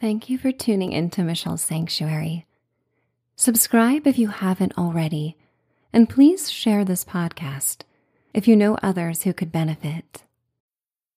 Thank you for tuning into Michelle's Sanctuary. Subscribe if you haven't already, and please share this podcast if you know others who could benefit.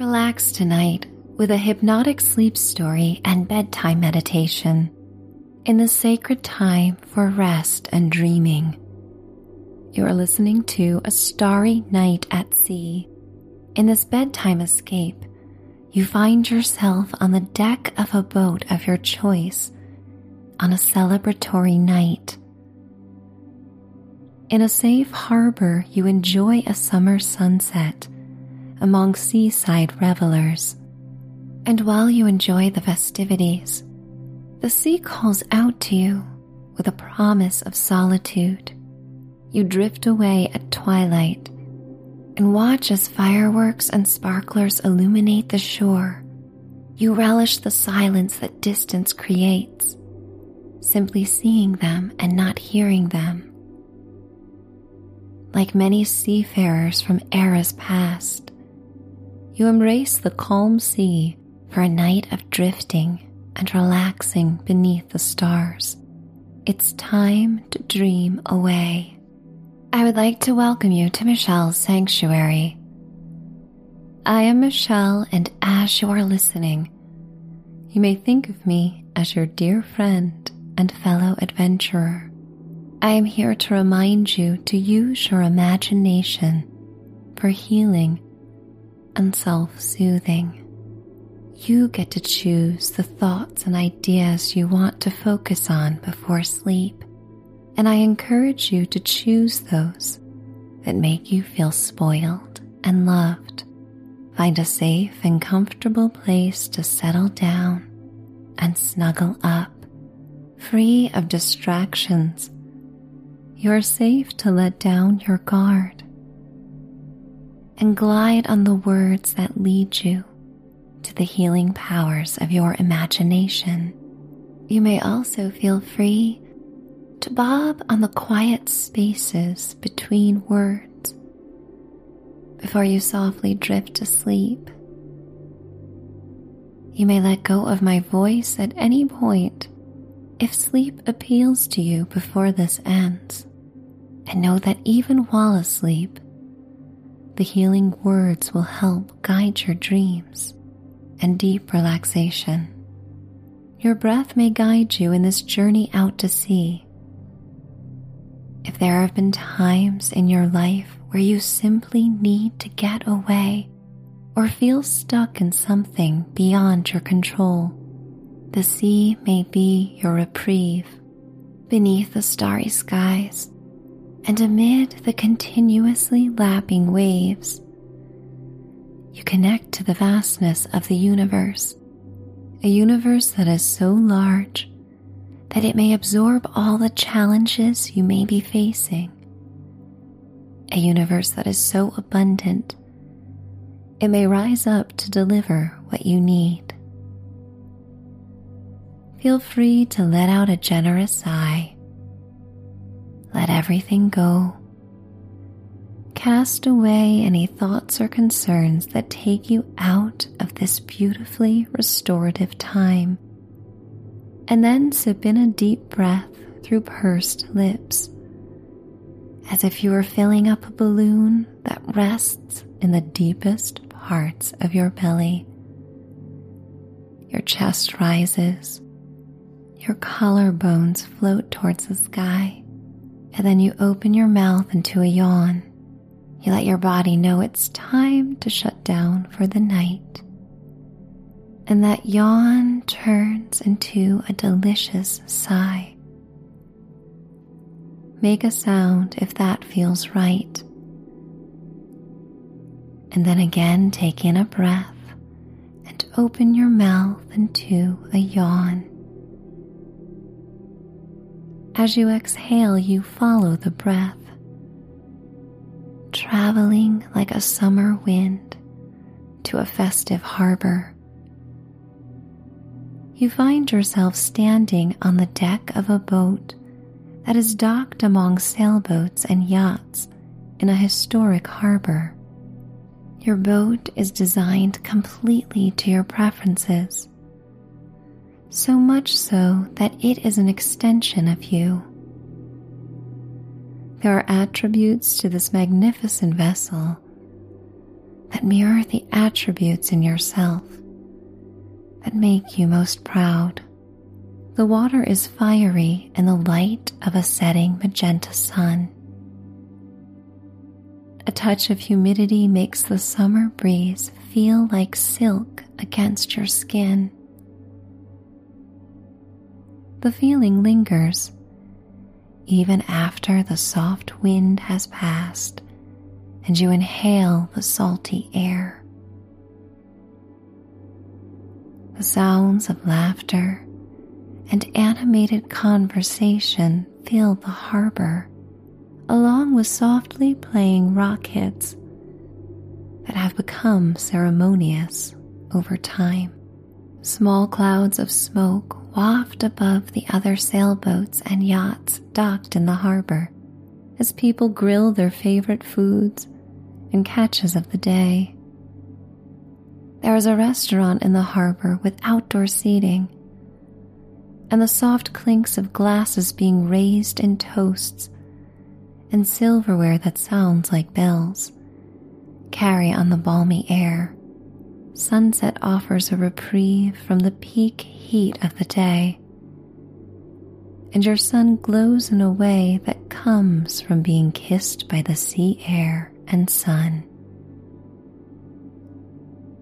Relax tonight with a hypnotic sleep story and bedtime meditation in the sacred time for rest and dreaming. You are listening to A Starry Night at Sea. In this bedtime escape, you find yourself on the deck of a boat of your choice on a celebratory night. In a safe harbor, you enjoy a summer sunset among seaside revelers. And while you enjoy the festivities, the sea calls out to you with a promise of solitude. You drift away at twilight and watch as fireworks and sparklers illuminate the shore. You relish the silence that distance creates, simply seeing them and not hearing them. Like many seafarers from eras past, you embrace the calm sea for a night of drifting and relaxing beneath the stars. It's time to dream away. I would like to welcome you to Michelle's Sanctuary. I am Michelle, and as you are listening, you may think of me as your dear friend and fellow adventurer. I am here to remind you to use your imagination for healing and self soothing. You get to choose the thoughts and ideas you want to focus on before sleep, and I encourage you to choose those that make you feel spoiled and loved. Find a safe and comfortable place to settle down and snuggle up, free of distractions. You're safe to let down your guard and glide on the words that lead you to the healing powers of your imagination. You may also feel free to bob on the quiet spaces between words before you softly drift to sleep. You may let go of my voice at any point if sleep appeals to you before this ends, and know that even while asleep, the healing words will help guide your dreams and deep relaxation. Your breath may guide you in this journey out to sea. If there have been times in your life where you simply need to get away or feel stuck in something beyond your control, the sea may be your reprieve. Beneath the starry skies, and amid the continuously lapping waves, you connect to the vastness of the universe, a universe that is so large that it may absorb all the challenges you may be facing, a universe that is so abundant it may rise up to deliver what you need. Feel free to let out a generous sigh let everything go. Cast away any thoughts or concerns that take you out of this beautifully restorative time. And then sip in a deep breath through pursed lips, as if you were filling up a balloon that rests in the deepest parts of your belly. Your chest rises, your collarbones float towards the sky and then you open your mouth into a yawn. You let your body know it's time to shut down for the night. And that yawn turns into a delicious sigh. Make a sound if that feels right. And then again take in a breath and open your mouth into a yawn. As you exhale, you follow the breath, traveling like a summer wind to a festive harbor. You find yourself standing on the deck of a boat that is docked among sailboats and yachts in a historic harbor. Your boat is designed completely to your preferences, so much so that it is an extension of you. There are attributes to this magnificent vessel that mirror the attributes in yourself that make you most proud. The water is fiery in the light of a setting magenta sun. A touch of humidity makes the summer breeze feel like silk against your skin. The feeling lingers even after the soft wind has passed and you inhale the salty air. The sounds of laughter and animated conversation fill the harbor along with softly playing rock hits that have become ceremonious over time. Small clouds of smoke waft above the other sailboats and yachts docked in the harbor as people grill their favorite foods and catches of the day. There is a restaurant in the harbor with outdoor seating, and the soft clinks of glasses being raised in toasts and silverware that sounds like bells carry on the balmy air. Sunset offers a reprieve from the peak heat of the day, and your sun glows in a way that comes from being kissed by the sea air and sun.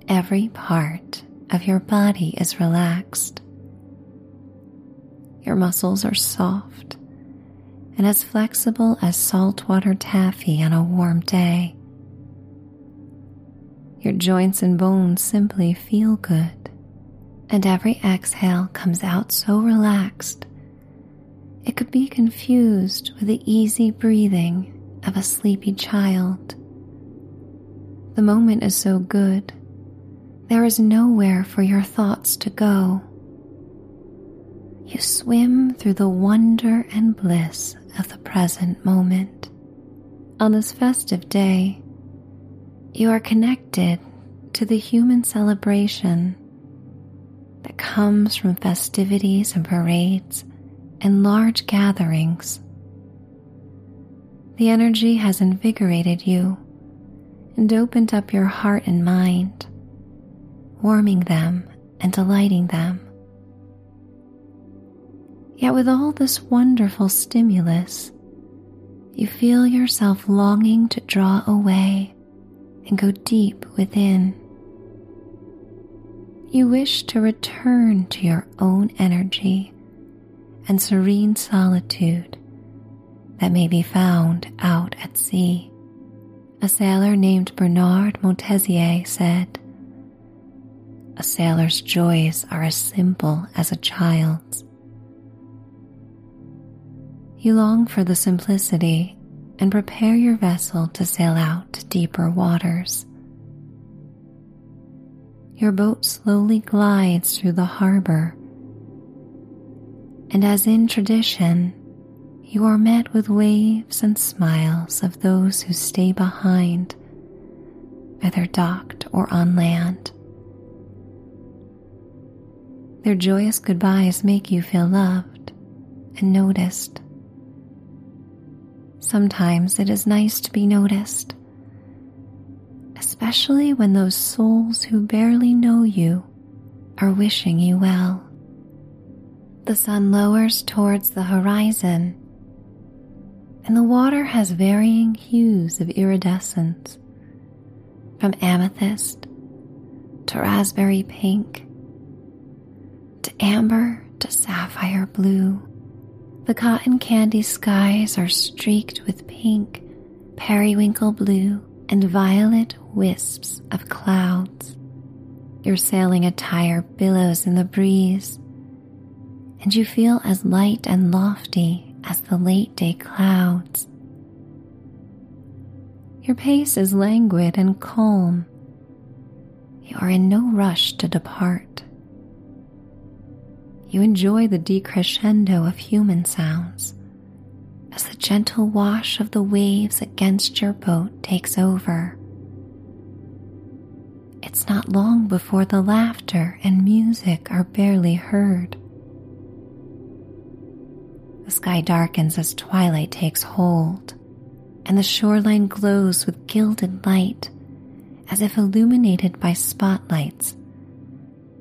Every part of your body is relaxed. Your muscles are soft and as flexible as saltwater taffy on a warm day. Your joints and bones simply feel good, and every exhale comes out so relaxed it could be confused with the easy breathing of a sleepy child. The moment is so good, there is nowhere for your thoughts to go. You swim through the wonder and bliss of the present moment. On this festive day, you are connected to the human celebration that comes from festivities and parades and large gatherings. The energy has invigorated you and opened up your heart and mind, warming them and delighting them. Yet, with all this wonderful stimulus, you feel yourself longing to draw away and go deep within. You wish to return to your own energy and serene solitude that may be found out at sea. A sailor named Bernard Moitessier said, A sailor's joys are as simple as a child's. You long for the simplicity and prepare your vessel to sail out to deeper waters. Your boat slowly glides through the harbor, and as in tradition, you are met with waves and smiles of those who stay behind, either docked or on land. Their joyous goodbyes make you feel loved and noticed. Sometimes it is nice to be noticed, especially when those souls who barely know you are wishing you well. The sun lowers towards the horizon, and the water has varying hues of iridescence from amethyst to raspberry pink to amber to sapphire blue the cotton candy skies are streaked with pink, periwinkle blue, and violet wisps of clouds. Your sailing attire billows in the breeze, and you feel as light and lofty as the late day clouds. Your pace is languid and calm. You are in no rush to depart. You enjoy the decrescendo of human sounds as the gentle wash of the waves against your boat takes over. It's not long before the laughter and music are barely heard. The sky darkens as twilight takes hold, and the shoreline glows with gilded light as if illuminated by spotlights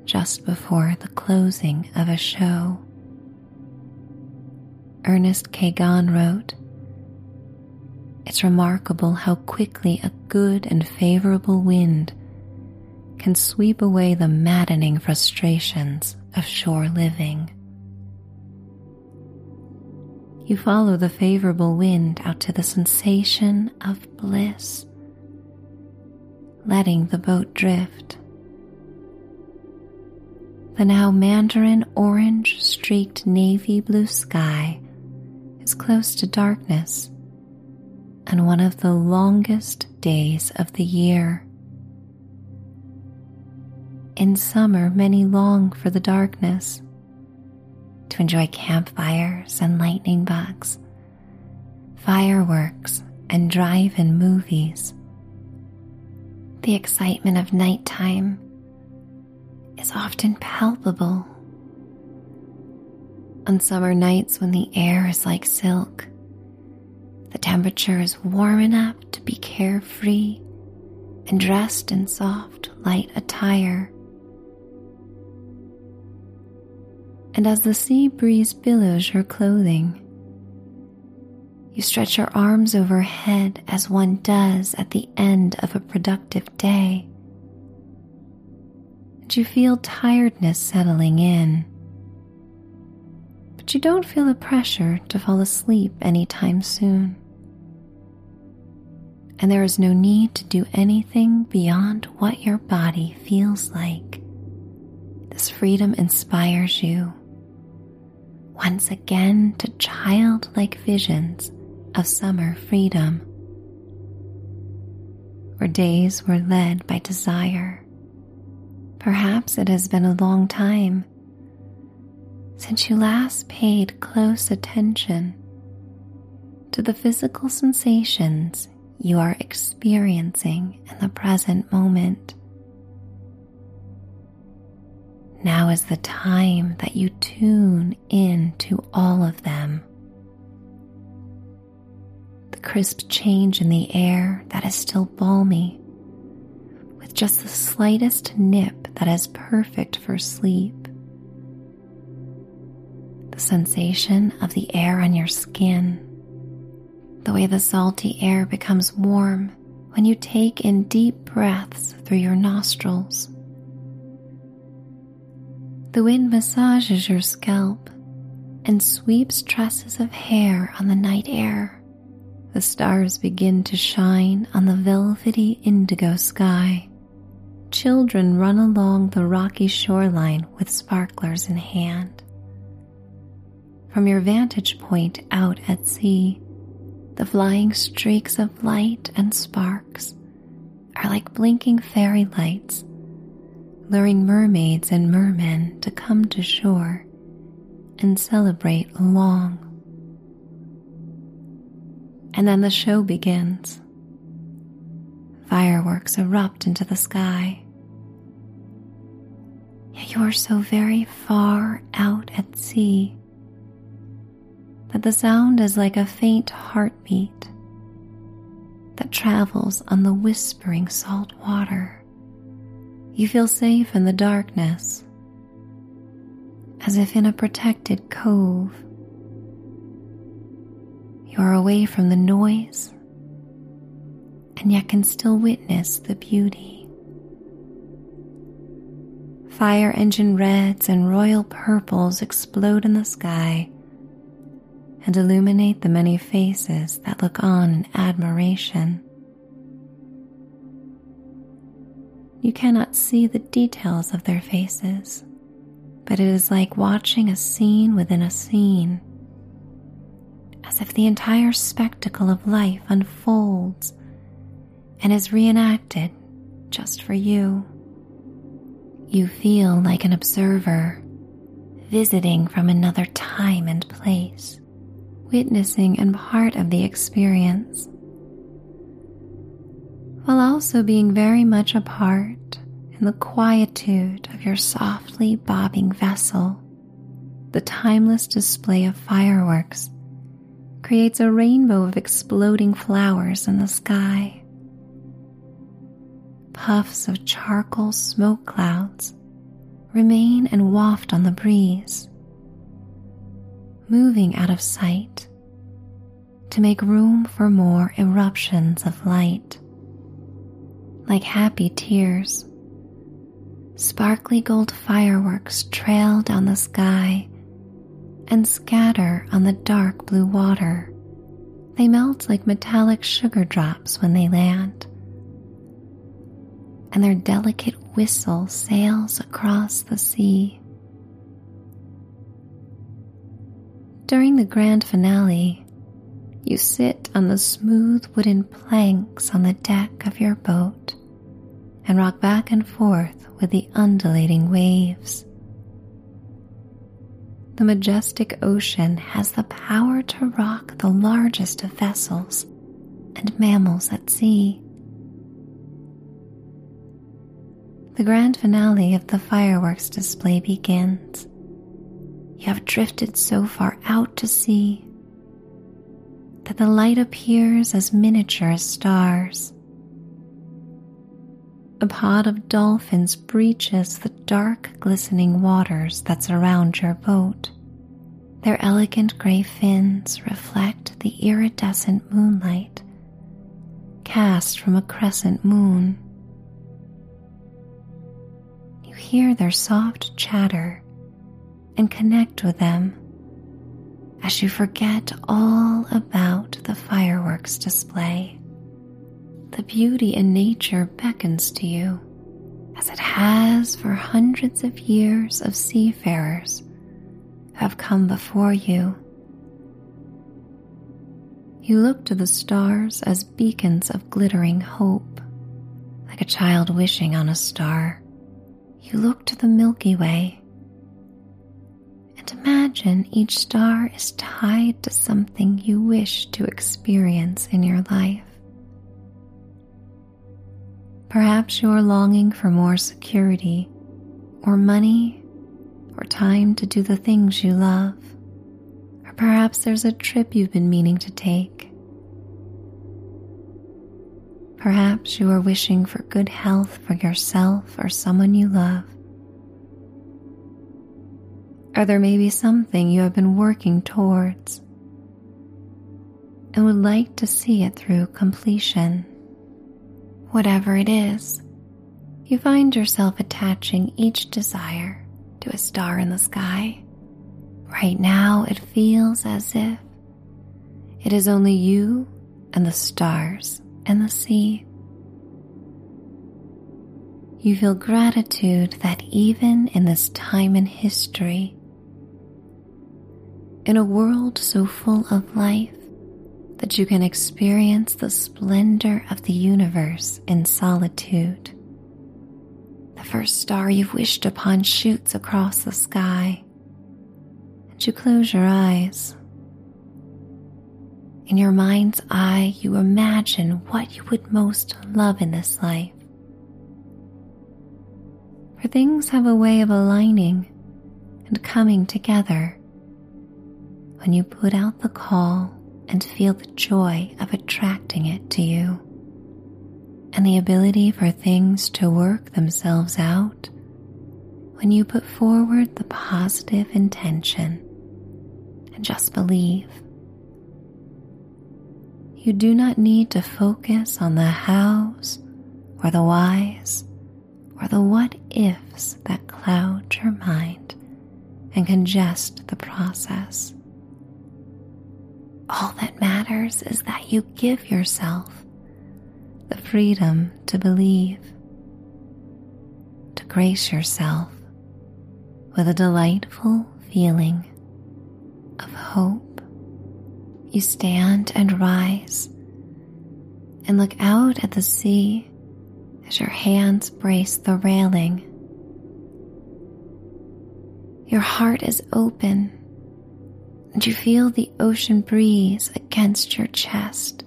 just before the closing of a show. Ernest K. Gann wrote, It's remarkable how quickly a good and favorable wind can sweep away the maddening frustrations of shore living. You follow the favorable wind out to the sensation of bliss, letting the boat drift. The now mandarin orange streaked navy blue sky is close to darkness and one of the longest days of the year. In summer, many long for the darkness to enjoy campfires and lightning bugs, fireworks and drive in movies. The excitement of nighttime is often palpable on summer nights when the air is like silk. The temperature is warm enough to be carefree and dressed in soft, light attire. And as the sea breeze billows your clothing, you stretch your arms overhead as one does at the end of a productive day. And you feel tiredness settling in but you don't feel the pressure to fall asleep anytime soon. And there is no need to do anything beyond what your body feels like. This freedom inspires you once again to childlike visions of summer freedom, where days were led by desire. Perhaps it has been a long time since you last paid close attention to the physical sensations you are experiencing in the present moment. Now is the time that you tune in to all of them. The crisp change in the air that is still balmy, with just the slightest nip that is perfect for sleep the sensation of the air on your skin, the way the salty air becomes warm when you take in deep breaths through your nostrils. The wind massages your scalp and sweeps tresses of hair on the night air. The stars begin to shine on the velvety indigo sky. Children run along the rocky shoreline with sparklers in hand from your vantage point out at sea, the flying streaks of light and sparks are like blinking fairy lights, luring mermaids and mermen to come to shore and celebrate along. And then the show begins. Fireworks erupt into the sky. Yet you are so very far out at sea that the sound is like a faint heartbeat that travels on the whispering salt water. You feel safe in the darkness, as if in a protected cove. You are away from the noise and yet can still witness the beauty. Fire engine reds and royal purples explode in the sky and illuminate the many faces that look on in admiration. You cannot see the details of their faces, but it is like watching a scene within a scene, as if the entire spectacle of life unfolds and is reenacted just for you. You feel like an observer visiting from another time and place, witnessing and part of the experience, while also being very much a part in the quietude of your softly bobbing vessel. The timeless display of fireworks creates a rainbow of exploding flowers in the sky. Puffs of charcoal smoke clouds remain and waft on the breeze, moving out of sight to make room for more eruptions of light. Like happy tears, sparkly gold fireworks trail down the sky and scatter on the dark blue water. They melt like metallic sugar drops when they land and their delicate whistle sails across the sea. During the grand finale, you sit on the smooth wooden planks on the deck of your boat and rock back and forth with the undulating waves. The majestic ocean has the power to rock the largest of vessels and mammals at sea. The grand finale of the fireworks display begins. You have drifted so far out to sea that the light appears as miniature as stars. A pod of dolphins breaches the dark, glistening waters that surround your boat. Their elegant gray fins reflect the iridescent moonlight cast from a crescent moon hear their soft chatter and connect with them as you forget all about the fireworks display. The beauty in nature beckons to you as it has for hundreds of years of seafarers who have come before you. You look to the stars as beacons of glittering hope, like a child wishing on a star you look to the Milky Way and imagine each star is tied to something you wish to experience in your life. Perhaps you are longing for more security, or money, or time to do the things you love. Or perhaps there's a trip you've been meaning to take. Perhaps you are wishing for good health for yourself or someone you love. Or there may be something you have been working towards and would like to see it through completion. Whatever it is, you find yourself attaching each desire to a star in the sky. Right now, it feels as if it is only you and the stars and the sea. You feel gratitude that even in this time in history, in a world so full of life, that you can experience the splendor of the universe in solitude. The first star you've wished upon shoots across the sky, and you close your eyes in your mind's eye, you imagine what you would most love in this life. For things have a way of aligning and coming together when you put out the call and feel the joy of attracting it to you, and the ability for things to work themselves out when you put forward the positive intention and just believe you do not need to focus on the hows or the whys or the what ifs that cloud your mind and congest the process. All that matters is that you give yourself the freedom to believe. to grace yourself with a delightful feeling of hope. You stand and rise and look out at the sea as your hands brace the railing. Your heart is open and you feel the ocean breeze against your chest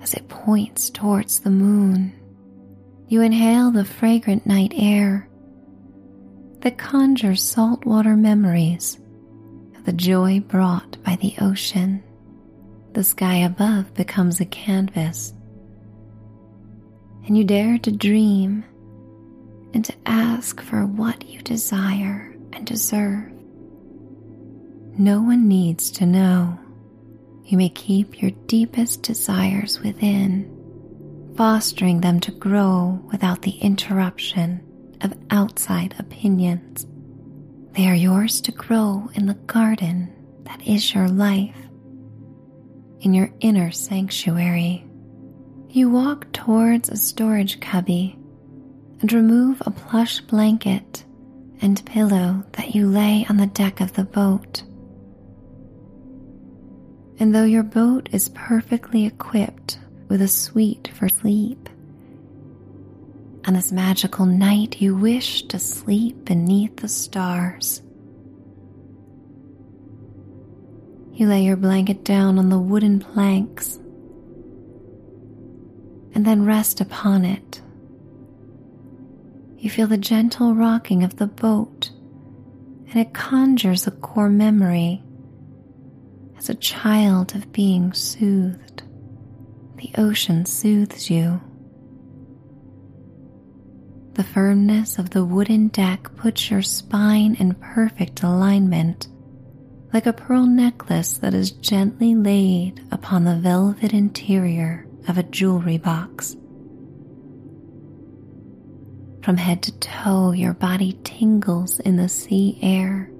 as it points towards the moon. You inhale the fragrant night air that conjures saltwater memories the joy brought by the ocean. The sky above becomes a canvas, and you dare to dream and to ask for what you desire and deserve. No one needs to know. You may keep your deepest desires within, fostering them to grow without the interruption of outside opinions. They are yours to grow in the garden that is your life, in your inner sanctuary. You walk towards a storage cubby and remove a plush blanket and pillow that you lay on the deck of the boat. And though your boat is perfectly equipped with a suite for sleep, on this magical night you wish to sleep beneath the stars, you lay your blanket down on the wooden planks and then rest upon it. You feel the gentle rocking of the boat, and it conjures a core memory as a child of being soothed. The ocean soothes you. The firmness of the wooden deck puts your spine in perfect alignment, like a pearl necklace that is gently laid upon the velvet interior of a jewelry box. From head to toe, your body tingles in the sea air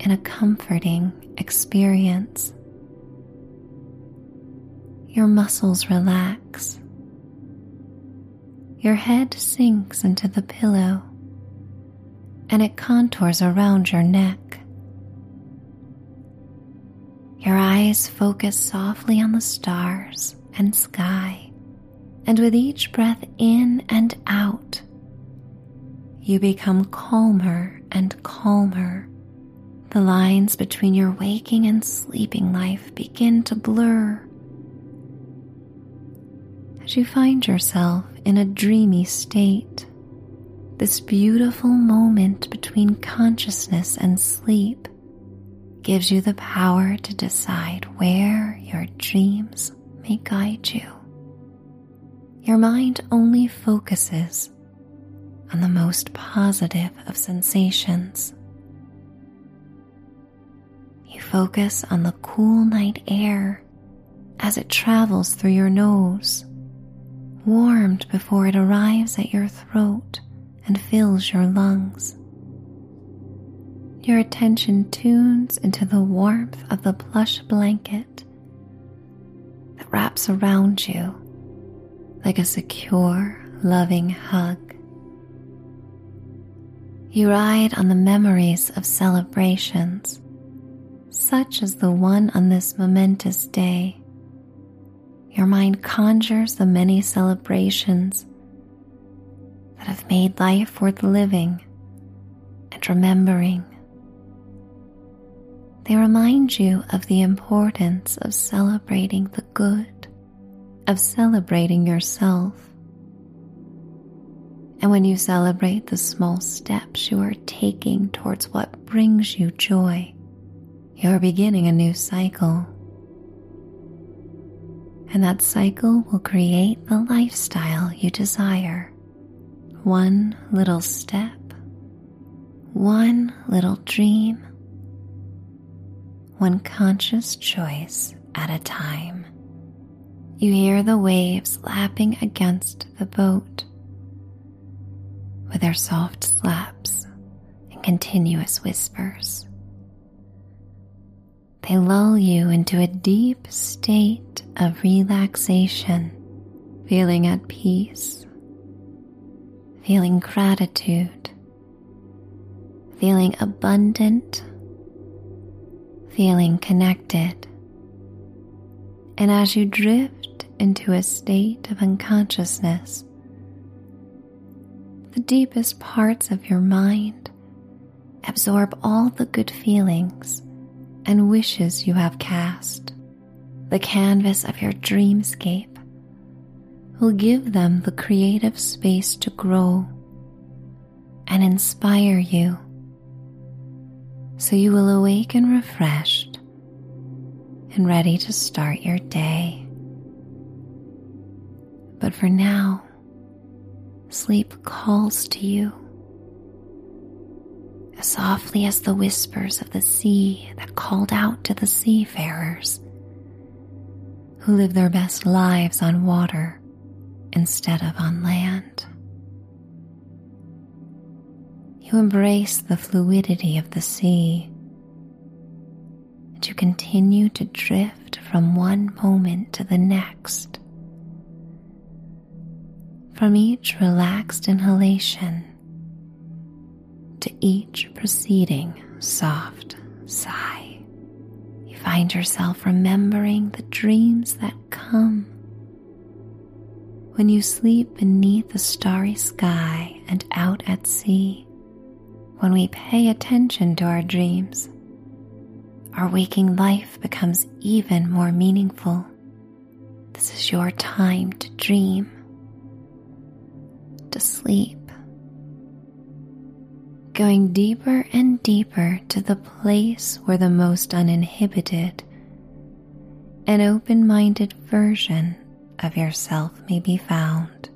in a comforting experience. Your muscles relax. Your head sinks into the pillow and it contours around your neck. Your eyes focus softly on the stars and sky, and with each breath in and out, you become calmer and calmer the lines between your waking and sleeping life begin to blur. As you find yourself in a dreamy state, this beautiful moment between consciousness and sleep gives you the power to decide where your dreams may guide you. Your mind only focuses on the most positive of sensations. You focus on the cool night air as it travels through your nose, warmed before it arrives at your throat and fills your lungs. Your attention tunes into the warmth of the plush blanket that wraps around you like a secure, loving hug. You ride on the memories of celebrations such as the one on this momentous day. Your mind conjures the many celebrations that have made life worth living and remembering. They remind you of the importance of celebrating the good, of celebrating yourself. And when you celebrate the small steps you are taking towards what brings you joy, you're beginning a new cycle. And that cycle will create the lifestyle you desire. One little step, one little dream, one conscious choice at a time. You hear the waves lapping against the boat with their soft slaps and continuous whispers. They lull you into a deep state of relaxation, feeling at peace, feeling gratitude, feeling abundant, feeling connected. And as you drift into a state of unconsciousness, the deepest parts of your mind absorb all the good feelings and wishes you have cast. The canvas of your dreamscape will give them the creative space to grow and inspire you so you will awaken refreshed and ready to start your day. But for now, sleep calls to you softly as the whispers of the sea that called out to the seafarers who live their best lives on water instead of on land. You embrace the fluidity of the sea and you continue to drift from one moment to the next. From each relaxed inhalation to each preceding soft sigh, you find yourself remembering the dreams that come. When you sleep beneath a starry sky and out at sea when we pay attention to our dreams, our waking life becomes even more meaningful. This is your time to dream, to sleep, going deeper and deeper to the place where the most uninhibited and open minded version of yourself may be found.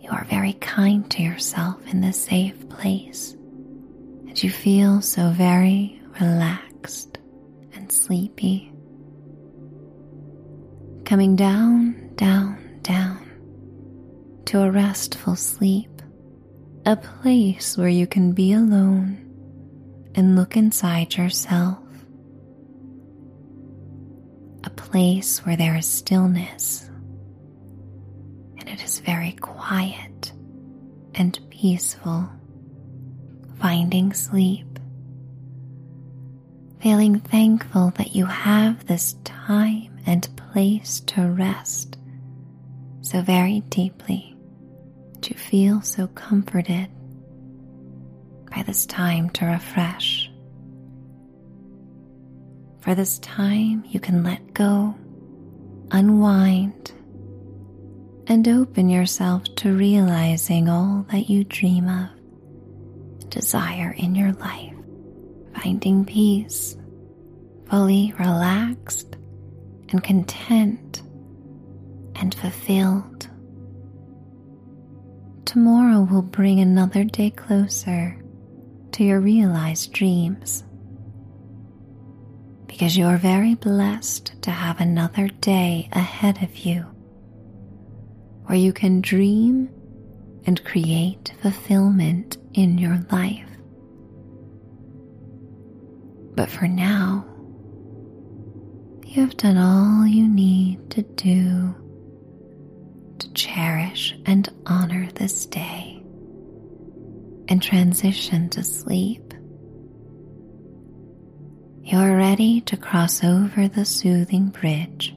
You are very kind to yourself in this safe place and you feel so very relaxed and sleepy. Coming down, down, down to a restful sleep, a place where you can be alone and look inside yourself. A place where there is stillness and it is very quiet and peaceful finding sleep, feeling thankful that you have this time and place to rest so very deeply you feel so comforted by this time to refresh. For this time, you can let go, unwind, and open yourself to realizing all that you dream of desire in your life, finding peace, fully relaxed and content and fulfilled. Tomorrow will bring another day closer to your realized dreams. Because you are very blessed to have another day ahead of you where you can dream and create fulfillment in your life. But for now, you have done all you need to do to cherish and honor this day and transition to sleep. You are ready to cross over the soothing bridge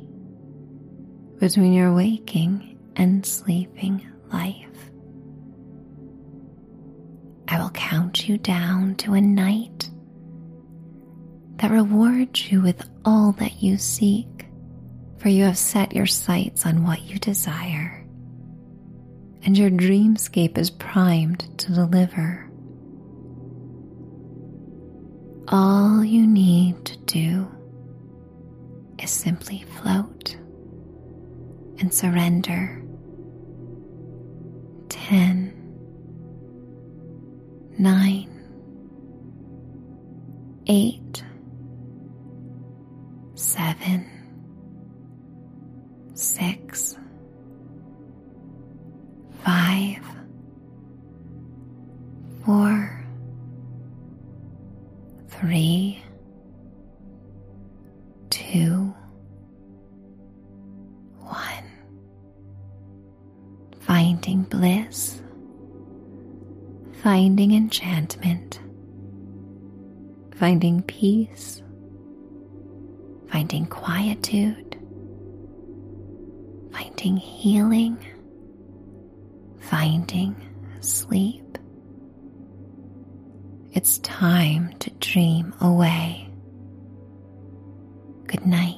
between your waking and sleeping life. I will count you down to a night that rewards you with all that you seek, for you have set your sights on what you desire, and your dreamscape is primed to deliver. All you need to do is simply float and surrender. Ten nine, eight, seven, six, five, four, three, two, one. Finding bliss finding enchantment, finding peace, finding quietude, finding healing, finding sleep. It's time to dream away. Good night.